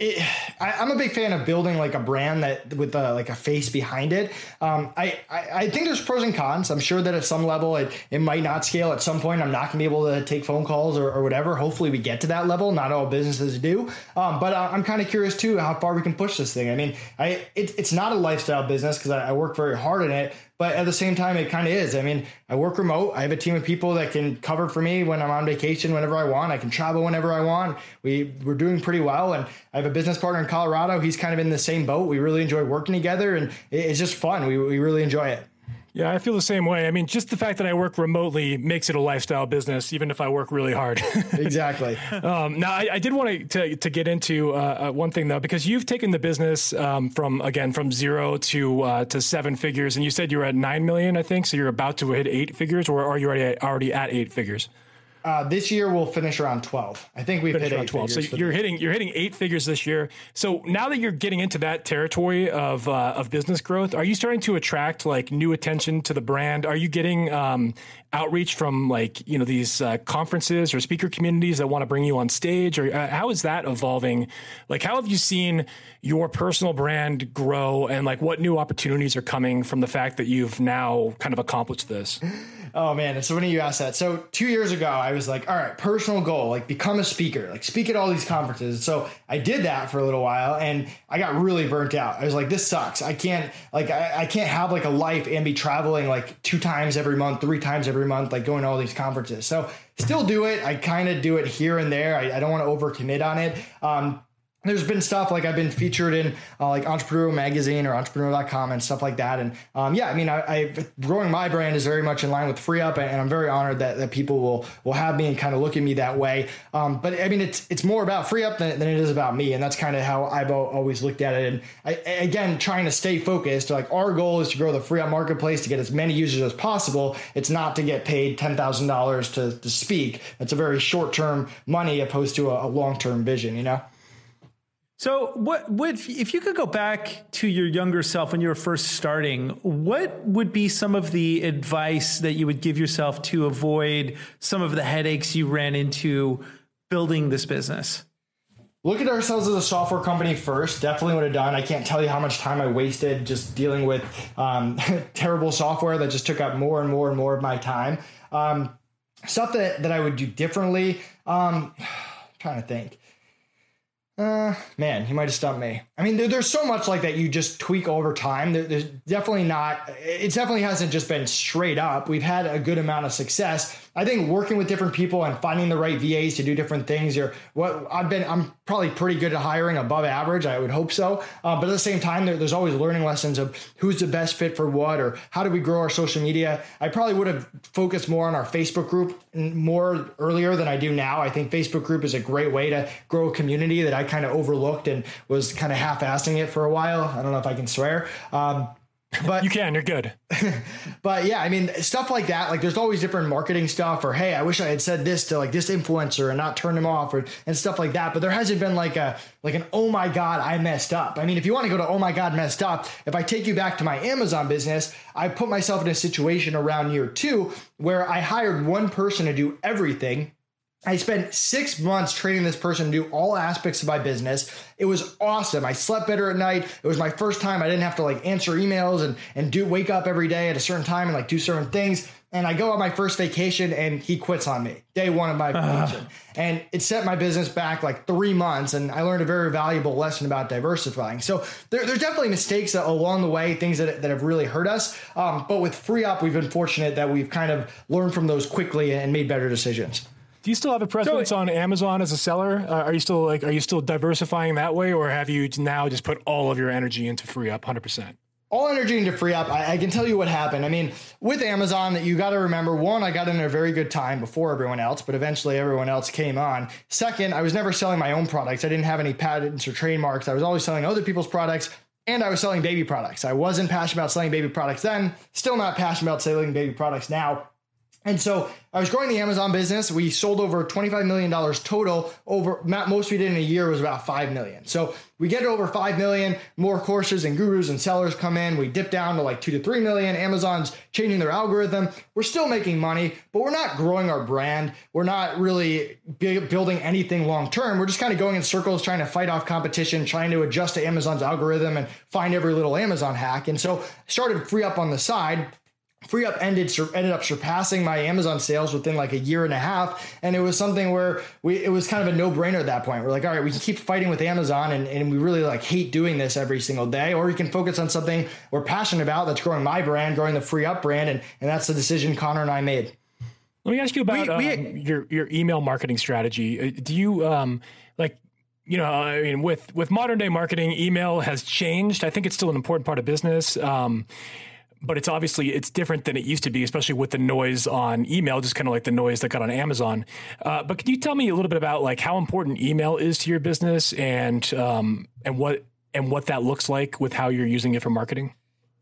it, I, am a big fan of building like a brand that with a, like a face behind it. Um, I, I, I think there's pros and cons. I'm sure that at some level it it might not scale. At some point, I'm not gonna be able to take phone calls or, or whatever. Hopefully, we get to that level. Not all businesses do, um, but I'm kind of curious too how far we can push this thing. I mean, I it, it's not a lifestyle business because I, I work very hard in it, but at the same time, it kind of is. I mean, I work remote. I have a team of people that can cover for me when I'm on vacation whenever I want. I can travel whenever I want. We we're doing pretty well, and I have a business partner in Colorado. He's kind of in the same boat. We really enjoy working together, and it's just fun. We we really enjoy it. Yeah, I feel the same way. I mean, just the fact that I work remotely makes it a lifestyle business, even if I work really hard. *laughs* exactly. Um, now, I, I, did want to, to get into uh, uh, one thing though, because you've taken the business um, from again from zero to uh, to seven figures, and you said you were at nine million, I think. So you're about to hit eight figures, or are you already already at eight figures? Uh, this year we'll finish around 12. I think we've hit eight 12. So you're hitting you're hitting eight figures this year. So now that you're getting into that territory of uh, of business growth, are you starting to attract like new attention to the brand? Are you getting um, outreach from like you know these uh, conferences or speaker communities that want to bring you on stage? Or uh, how is that evolving? Like how have you seen your personal brand grow, and like what new opportunities are coming from the fact that you've now kind of accomplished this? *laughs* Oh man, it's funny you asked that. So two years ago, I was like, all right, personal goal, like become a speaker, like speak at all these conferences. So I did that for a little while, and I got really burnt out. I was like, this sucks. I can't like I, I can't have like a life and be traveling like two times every month, three times every month, like going to all these conferences. So still do it. I kind of do it here and there. I, I don't want to overcommit on it. Um, there's been stuff like I've been featured in uh, like Entrepreneur Magazine or Entrepreneur.com and stuff like that. And um, yeah, I mean, I, I, growing my brand is very much in line with FreeUp, and, I'm very honored that, that people will will have me and kind of look at me that way. Um, but I mean, it's it's more about FreeUp than, than it is about me, and that's kind of how I've always looked at it. And I, again, trying to stay focused. Like our goal is to grow the FreeUp marketplace to get as many users as possible. It's not to get paid ten thousand dollars to to speak. That's a very short term money opposed to a, a long term vision. You know. So, what would if you could go back to your younger self when you were first starting? What would be some of the advice that you would give yourself to avoid some of the headaches you ran into building this business? Look at ourselves as a software company first. Definitely would have done. I can't tell you how much time I wasted just dealing with um, *laughs* terrible software that just took up more and more and more of my time. Um, stuff that that I would do differently. Um, *sighs* trying to think uh, man, he might have stumped me. I mean, there, there's so much like that you just tweak over time. There, there's definitely not, it definitely hasn't just been straight up. We've had a good amount of success. I think working with different people and finding the right VAs to do different things You're what I've been, I'm probably pretty good at hiring above average. I would hope so. Uh, but at the same time, there, there's always learning lessons of who's the best fit for what or how do we grow our social media. I probably would have focused more on our Facebook group more earlier than I do now. I think Facebook group is a great way to grow a community that I kind of overlooked and was kind of half-assing it for a while. I don't know if I can swear. Um, but you can, you're good. *laughs* but yeah, I mean, stuff like that. Like, there's always different marketing stuff, or hey, I wish I had said this to like this influencer and not turn them off, or and stuff like that. But there hasn't been like a like an oh my god, I messed up. I mean, if you want to go to oh my god, messed up, if I take you back to my Amazon business, I put myself in a situation around year two where I hired one person to do everything I spent six months training this person to do all aspects of my business. It was awesome. I slept better at night. It was my first time I didn't have to like answer emails and, and do wake up every day at a certain time and like do certain things. And I go on my first vacation and he quits on me day one of my *sighs* vacation. And it set my business back like three months. And I learned a very valuable lesson about diversifying. So there, there's definitely mistakes along the way, things that, that have really hurt us. Um, but with FreeUp, we've been fortunate that we've kind of learned from those quickly and made better decisions. Do you still have a presence so, on Amazon as a seller? Uh, are you still like are you still diversifying that way, or have you now just put all of your energy into FreeUp hundred percent? all energy into FreeUp. I, I, can tell you what happened. I mean, with Amazon, that you got to remember one, I got in a very good time before everyone else, but eventually everyone else came on. Second, I was never selling my own products. I didn't have any patents or trademarks. I was always selling other people's products. And I was selling baby products. I wasn't passionate about selling baby products then, still not passionate about selling baby products now. And so I was growing the Amazon business. We sold over $25 million total over most we did in a year was about 5 million. So we get over 5 million, more courses and gurus and sellers come in. We dip down to like 2 to 3 million. Amazon's changing their algorithm. We're still making money, but we're not growing our brand. We're not really building anything long term. We're just kind of going in circles trying to fight off competition, trying to adjust to Amazon's algorithm and find every little Amazon hack. And so started FreeUp on the side FreeUp ended ended up surpassing my Amazon sales within like a year and a half, and it was something where we it was kind of a no brainer at that point. We're like, all right, we can keep fighting with Amazon, and, and we really like hate doing this every single day, or we can focus on something we're passionate about that's growing my brand, growing the FreeUp brand, and and that's the decision Connor and I made. Let me ask you about we, we, um, your your email marketing strategy. Uh, do you um, like you know, I mean, with with modern day marketing, email has changed. I think it's still an important part of business. Um, but it's obviously it's different than it used to be, especially with the noise on email, just kind of like the noise that got on Amazon. Uh, but can you tell me a little bit about like how important email is to your business and um, and what and what that looks like with how you're using it for marketing?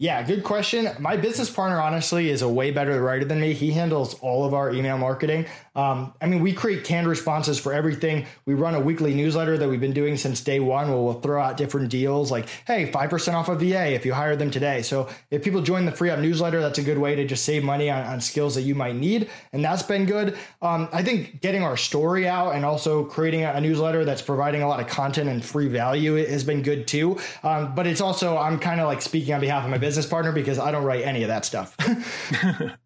Yeah, good question. My business partner, honestly, is a way better writer than me. He handles all of our email marketing. Um, I mean, we create canned responses for everything. We run a weekly newsletter that we've been doing since day one where we'll throw out different deals like, hey, 5% off a of VA if you hire them today. So if people join the FreeUp newsletter, that's a good way to just save money on, on skills that you might need. And that's been good. Um, I think getting our story out and also creating a, a, newsletter that's providing a lot of content and free value has been good too. Um, but it's also, I'm kind of like speaking on behalf of my business partner because I don't write any of that stuff. *laughs*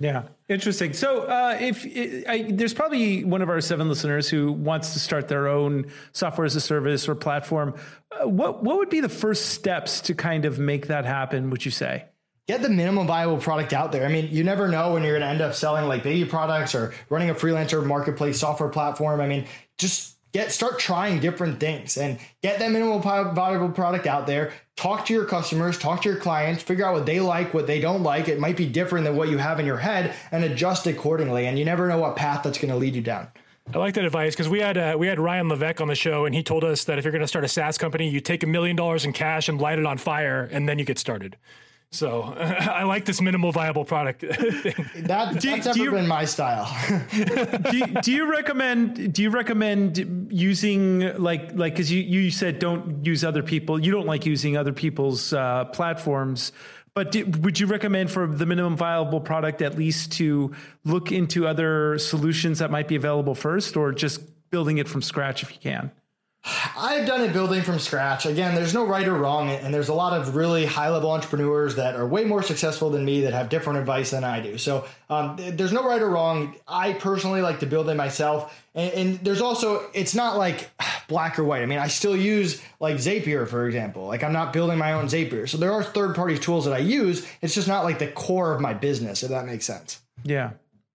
Yeah, interesting. So, uh, if I, there's probably one of our seven listeners who wants to start their own software as a service or platform, uh, what what would be the first steps to kind of make that happen? Would you say? Get the minimum viable product out there. I mean, you never know when you're going to end up selling like baby products or running a freelancer marketplace software platform. I mean, just get start trying different things and get that minimal viable product out there. Talk to your customers talk to your clients figure out what they like what they don't like. It might be different than what you have in your head and adjust accordingly. And you never know what path that's going to lead you down. I like that advice because we had uh, we had Ryan Levesque on the show and he told us that if you're going to start a SaaS company, you take a million dollars in cash and light it on fire, and then you get started. So *laughs* I like this minimal viable product *laughs* thing. That, do, that's never you, been my style. *laughs* do, you, do, you recommend? Do you recommend using like like because you you said don't use other people. You don't like using other people's uh, platforms. But do, would you recommend for the minimum viable product at least to look into other solutions that might be available first, or just building it from scratch if you can? I've done it building from scratch. Again, there's no right or wrong, and there's a lot of really high level entrepreneurs that are way more successful than me that have different advice than I do. So um, there's no right or wrong. I personally like to build it myself. And, and, there's also, it's not like black or white. I mean, I still use like Zapier, for example. Like I'm not building my own Zapier. So there are third party tools that I use. It's just not like the core of my business, if that makes sense. Yeah.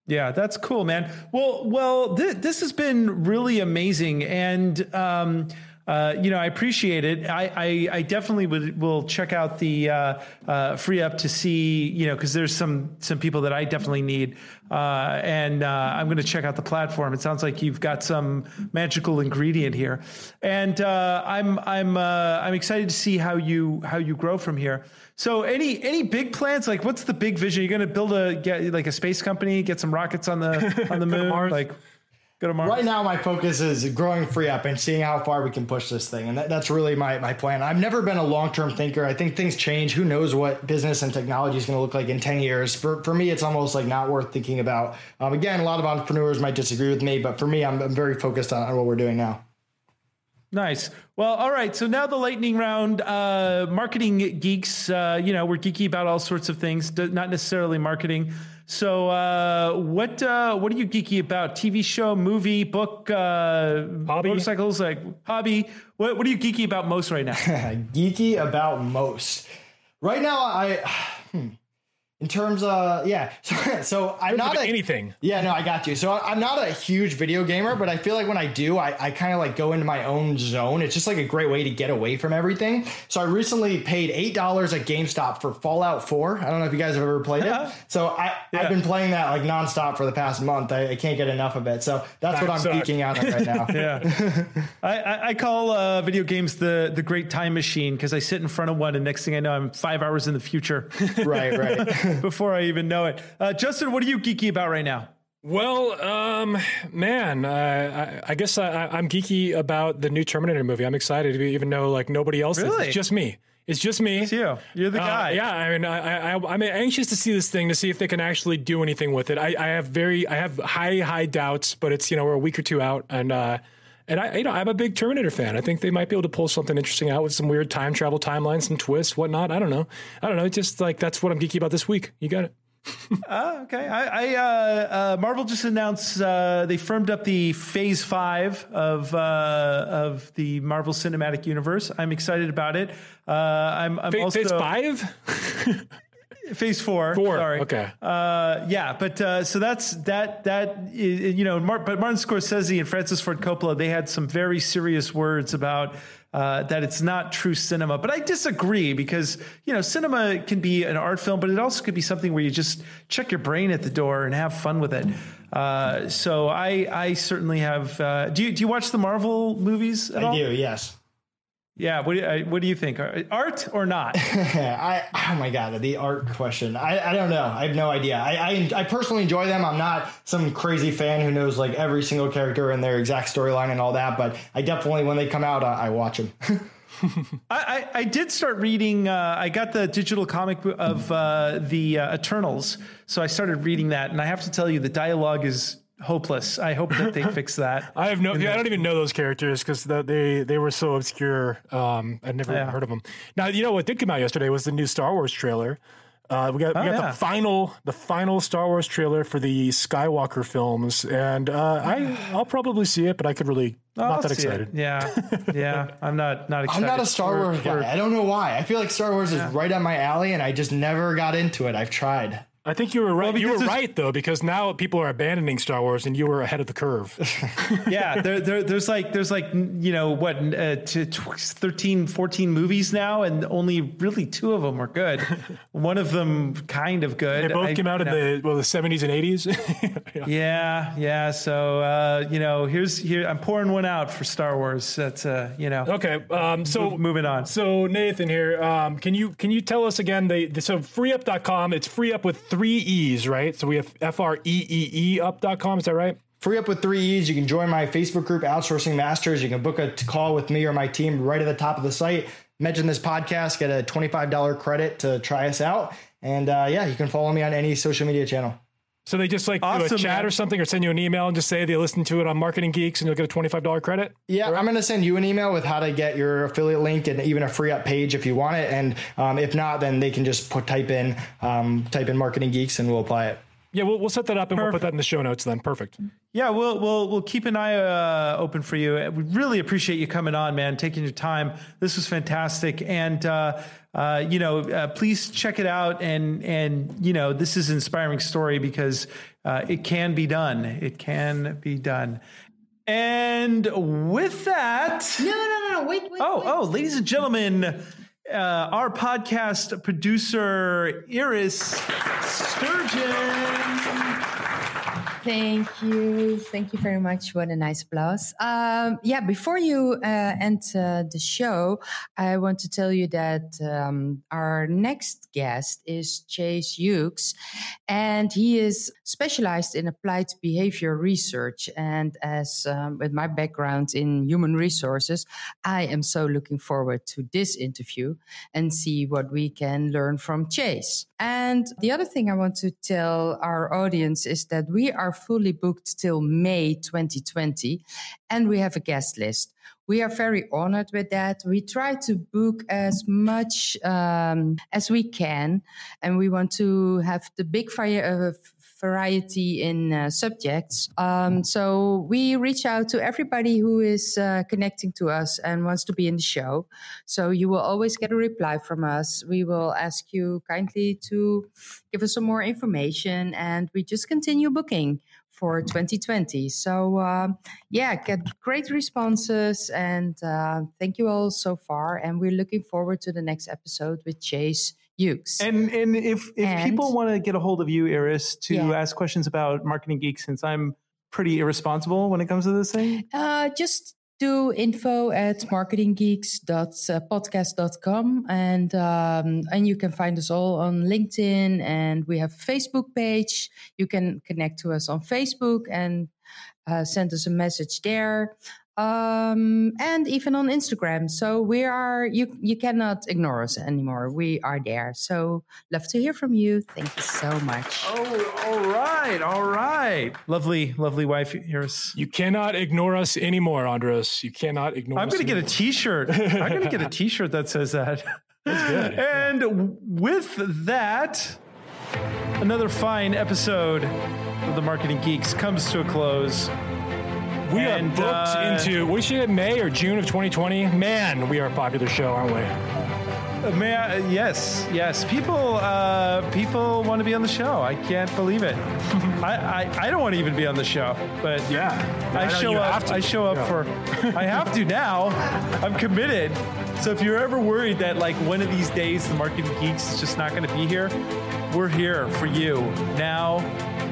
Yeah, that's cool, man. Well, well, th- this has been really amazing, and um, uh, you know, I appreciate it. I, I, I, definitely would will check out the uh, uh, FreeUp to see, you know, because there's some some people that I definitely need, uh, and uh, I'm going to check out the platform. It sounds like you've got some magical ingredient here, and uh, I'm I'm I'm excited to see how you how you grow from here. So any any big plans? Like, what's the big vision? You're going to build a get like a space company, get some rockets on the on the *laughs* moon, like. Go to Mars. Right now, my focus is growing FreeUp and seeing how far we can push this thing. And that, that's really my, my plan. I've never been a long term thinker. I think things change. Who knows what business and technology is going to look like in 10 years? For, for me, it's almost like not worth thinking about. Um, again, a lot of entrepreneurs might disagree with me, but for me, I'm, I'm very focused on, on what we're doing now. Nice. Well, all right. So now the lightning round. Uh, marketing geeks. Uh, you know, we're geeky about all sorts of things, not necessarily marketing. So, uh, what uh, what are you geeky about? TV show, movie, book, uh, hobby, motorcycles, like hobby. What what are you geeky about most right now? *laughs* geeky about most right now. I. In terms of yeah *laughs* so, so i'm not a, anything. Yeah no i got you. So i'm not a huge video gamer but i feel like when i do i, I kind of like go into my own zone. It's just like a great way to get away from everything. So i recently paid eight dollars at gamestop for fallout 4 i don't know if you guys have ever played it. So I, yeah. i've been playing that like nonstop for the past month. I, I can't get enough of it. So that's that what i'm suck. geeking out on right now. *laughs* Yeah. *laughs* I, I, call uh, video games the the great time machine because i sit in front of one and next thing i know i'm five hours in the future. Right right *laughs* before I even know it. Uh, Justin, what are you geeky about right now? Well, um, man, uh, I, I, guess I, am geeky about the new Terminator movie. I'm excited, to even though like nobody else really? is. It's just me. It's just me. It's you. You're the uh, guy. yeah, I mean, I, I, I'm anxious to see this thing to see if they can actually do anything with it. I, I have very, I have high, high doubts, but it's you know we're a week or two out, and uh, and I, you know, I'm a big Terminator fan. I think they might be able to pull something interesting out with some weird time travel timelines, some twists, whatnot. I don't know. I don't know. Just like that's what I'm geeky about this week. You got it uh, *laughs* okay. I, I uh, uh, Marvel just announced uh, they firmed up the Phase Five of uh, of the Marvel Cinematic Universe. I'm excited about it. Uh, I'm, I'm also Phase Five. *laughs* Phase four. Four. Sorry. Okay. Uh, yeah, but uh, so that's that. That is, you know, Mar- but Martin Scorsese and Francis Ford Coppola they had some very serious words about uh, that it's not true cinema. But I disagree because you know cinema can be an art film, but it also could be something where you just check your brain at the door and have fun with it. Uh, so I I certainly have. Uh, do you do you watch the Marvel movies at I all? do. Yes. Yeah, what do, you, what do you think? Art or not? *laughs* I oh my god, the art question. I, I don't know. I have no idea. I, I, I personally enjoy them. I'm not some crazy fan who knows like every single character and their exact storyline and all that. But I definitely when they come out, I, I watch them. *laughs* I, I, did start reading. Uh, I got the digital comic of uh, the uh, Eternals, so I started reading that, and I have to tell you, the dialogue is hopeless. I hope that they fix that. *laughs* I have no. Yeah, I don't even know those characters because the, they they were so obscure. Um, I'd never yeah. heard of them. Now you know what did come out yesterday was the new Star Wars trailer. Uh, we got we oh, got yeah. the final the final Star Wars trailer for the Skywalker films, and uh, I *sighs* I'll probably see it, but I could really not I'll that excited. It. Yeah, *laughs* yeah, I'm not not excited. I'm not a Star Wars guy. I don't know why. I feel like Star Wars is right on my alley, and I just never got into it. I've tried. I think you were right. Well, you were right though, because now people are abandoning Star Wars, and you were ahead of the curve. *laughs* yeah, there, there, there's like there's like you know what, uh, 13, 14 movies now, and only really two of them were good. *laughs* One of them kind of good. They both I, came out in know. the well the seventies and eighties. *laughs* yeah. yeah, yeah. So uh, you know, here's here I'm pouring one out for Star Wars. That's uh, you know. Okay, um, so moving on. So Nathan here, um, can you can you tell us again? They so freeup.com. It's free up with three E's, right? So we have F R E E E up.com. Is that right? Free up with three E's. You can join my Facebook group, Outsourcing Masters. You can book a call with me or my team right at the top of the site. Mention this podcast, get a $25 credit to try us out. And uh, yeah, you can follow me on any social media channel. So they just like awesome, do a chat man. or something, or send you an email and just say they listen to it on Marketing Geeks, and you'll get a twenty five dollar credit. Yeah, right? I'm going to send you an email with how to get your affiliate link and even a FreeUp page if you want it. And um, if not, then they can just put type in um, type in Marketing Geeks, and we'll apply it. Yeah, we'll, we'll set that up and Perfect. we'll put that in the show notes then. Perfect. Yeah, we'll we'll we'll keep an eye uh, open for you. We really appreciate you coming on, man, taking your time. This was fantastic, and uh, uh, you know, uh, please check it out. And and you know, this is an inspiring story because uh, it can be done. It can be done. And with that, no, no, no, wait, wait. Oh, wait. oh, ladies and gentlemen uh, our podcast producer, Iris Sturgeon. Thank you. Thank you very much. What a nice applause. Um, yeah, before you uh, end the show, I want to tell you that um, our next guest is Chase Hughes, and he is specialized in applied behavior research. And as um, with my background in human resources, I am so looking forward to this interview and see what we can learn from Chase. And the other thing I want to tell our audience is that we are fully booked till May 2020 and we have a guest list. We are very honored with that. We try to book as much um, as we can, and we want to have the big fire, uh, variety in uh, subjects. Um, so we reach out to everybody who is uh, connecting to us and wants to be in the show. So you will always get a reply from us. We will ask you kindly to give us some more information, and we just continue booking for 2020. So uh, yeah, get great responses, and uh, thank you all so far. And we're looking forward to the next episode with Chase Hughes. And and if if and, people want to get a hold of you, Iris, to yeah. ask questions about Marketing Geek, since I'm pretty irresponsible when it comes to this thing, uh, just do info at marketinggeeks.podcast.com and um, and you can find us all on linkedin and we have a facebook page you can connect to us on facebook and uh, send us a message there um, and even on Instagram. So we are you you cannot ignore us anymore. We are there. So love to hear from you. Thank you so much. Oh, all right, all right. Lovely, lovely wife yours. You cannot ignore us anymore, Andres. You cannot ignore. I'm going to get a T-shirt. I'm going to get a *laughs* T-shirt that says that. That's good. *laughs* and yeah. with that, another fine episode of the Marketing Geeks comes to a close. We and, are booked uh, into, was it May or June of 2020? Man, we are a popular show, aren't we? Uh, may I, yes, yes. People, uh, people want to be on the show. I can't believe it. *laughs* I, I, I, don't want to even be on the show, but yeah, I, I show up. I show up yeah. for. I have to now. I'm committed. So if you're ever worried that like one of these days the marketing geeks is just not going to be here, we're here for you now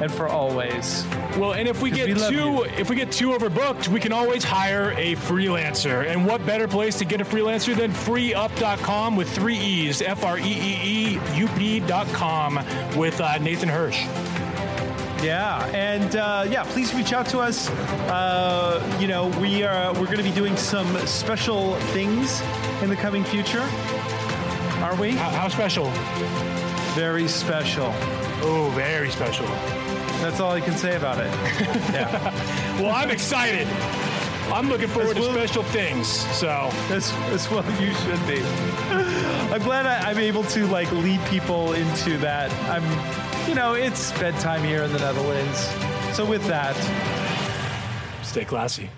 and for always. Well, and if we get we too if we get too overbooked, we can always hire a freelancer. And what better place to get a freelancer than freeup.com with three E's, F R E E E U P.com with uh, Nathan Hirsch. Yeah, and uh, yeah, please reach out to us. Uh, you know, we are we're going to be doing some special things in the coming future. Are we? How, how special? Very special. Oh, very special. That's all I can say about it. *laughs* Yeah. well, I'm excited. I'm looking forward well, to special things. So that's that's what you should be. I'm glad I, I'm able to like lead people into that. I'm, you know, it's bedtime here in the Netherlands. So with that, stay classy.